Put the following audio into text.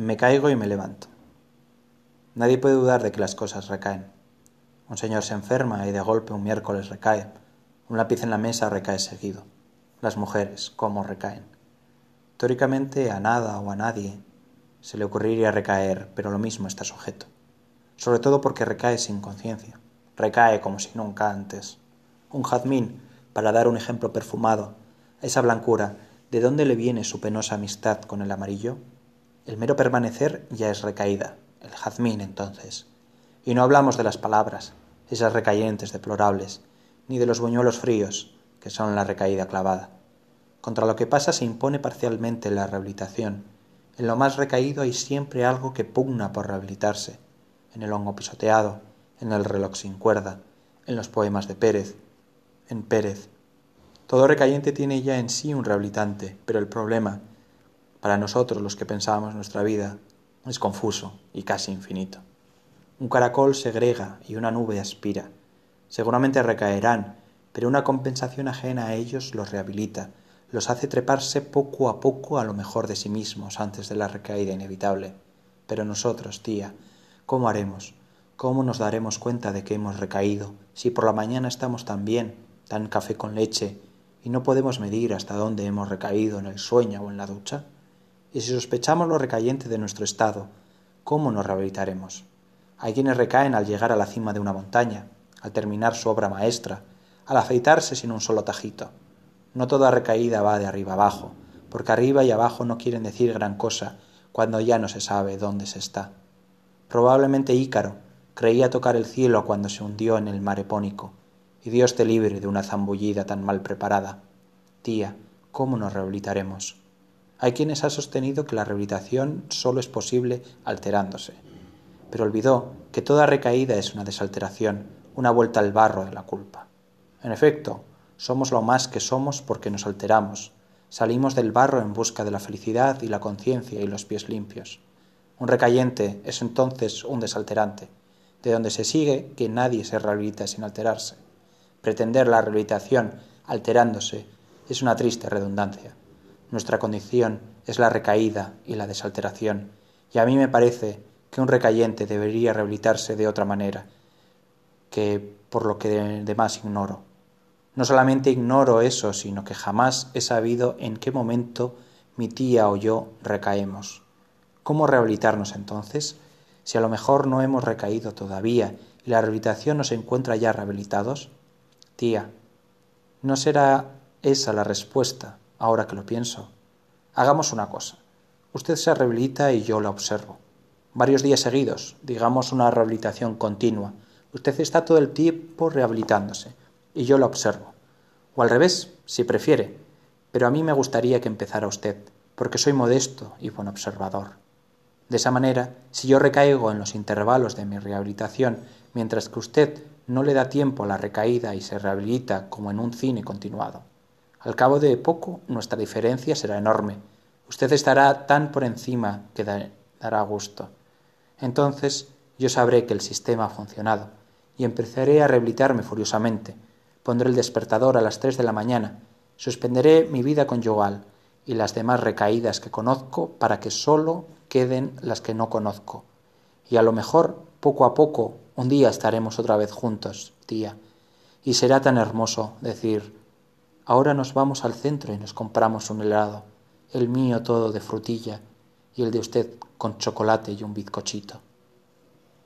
Me caigo y me levanto. Nadie puede dudar de que las cosas recaen. Un señor se enferma y de golpe un miércoles recae. Un lápiz en la mesa recae seguido. Las mujeres, ¿cómo recaen? Teóricamente a nada o a nadie se le ocurriría recaer, pero lo mismo está sujeto. Sobre todo porque recae sin conciencia. Recae como si nunca antes. Un jazmín, para dar un ejemplo perfumado, esa blancura, ¿de dónde le viene su penosa amistad con el amarillo? El mero permanecer ya es recaída, el jazmín entonces. Y no hablamos de las palabras, esas recayentes deplorables, ni de los buñuelos fríos, que son la recaída clavada. Contra lo que pasa se impone parcialmente la rehabilitación. En lo más recaído hay siempre algo que pugna por rehabilitarse, en el hongo pisoteado, en el reloj sin cuerda, en los poemas de Pérez, en Pérez, todo recayente tiene ya en sí un rehabilitante, pero el problema, para nosotros los que pensamos nuestra vida, es confuso y casi infinito. Un caracol segrega y una nube aspira. Seguramente recaerán, pero una compensación ajena a ellos los rehabilita, los hace treparse poco a poco a lo mejor de sí mismos antes de la recaída inevitable. Pero nosotros, tía, ¿cómo haremos? ¿Cómo nos daremos cuenta de que hemos recaído si por la mañana estamos tan bien, tan café con leche, y no podemos medir hasta dónde hemos recaído en el sueño o en la ducha? Y si sospechamos lo recayente de nuestro estado, ¿cómo nos rehabilitaremos? Hay quienes recaen al llegar a la cima de una montaña, al terminar su obra maestra, al afeitarse sin un solo tajito. No toda recaída va de arriba abajo, porque arriba y abajo no quieren decir gran cosa cuando ya no se sabe dónde se está. Probablemente Ícaro creía tocar el cielo cuando se hundió en el mar epónico, y Dios te libre de una zambullida tan mal preparada. Tía, ¿cómo nos rehabilitaremos? Hay quienes han sostenido que la rehabilitación solo es posible alterándose, pero olvidó que toda recaída es una desalteración, una vuelta al barro de la culpa. En efecto, somos lo más que somos porque nos alteramos, salimos del barro en busca de la felicidad y la conciencia y los pies limpios. Un recayente es entonces un desalterante, de donde se sigue que nadie se rehabilita sin alterarse. Pretender la rehabilitación alterándose es una triste redundancia. Nuestra condición es la recaída y la desalteración, y a mí me parece que un recayente debería rehabilitarse de otra manera, que por lo que demás ignoro. No solamente ignoro eso, sino que jamás he sabido en qué momento mi tía o yo recaemos. ¿Cómo rehabilitarnos entonces? Si a lo mejor no hemos recaído todavía y la rehabilitación nos encuentra ya rehabilitados, Tía, ¿no será esa la respuesta, ahora que lo pienso? Hagamos una cosa. Usted se rehabilita y yo la observo. Varios días seguidos, digamos una rehabilitación continua. Usted está todo el tiempo rehabilitándose y yo la observo. O al revés, si prefiere. Pero a mí me gustaría que empezara usted, porque soy modesto y buen observador. De esa manera, si yo recaigo en los intervalos de mi rehabilitación, mientras que usted no le da tiempo a la recaída y se rehabilita como en un cine continuado. Al cabo de poco nuestra diferencia será enorme. Usted estará tan por encima que dará gusto. Entonces yo sabré que el sistema ha funcionado y empezaré a rehabilitarme furiosamente. Pondré el despertador a las tres de la mañana, suspenderé mi vida conyugal y las demás recaídas que conozco para que sólo queden las que no conozco. Y a lo mejor, poco a poco, un día estaremos otra vez juntos, tía, y será tan hermoso decir, ahora nos vamos al centro y nos compramos un helado, el mío todo de frutilla y el de usted con chocolate y un bizcochito.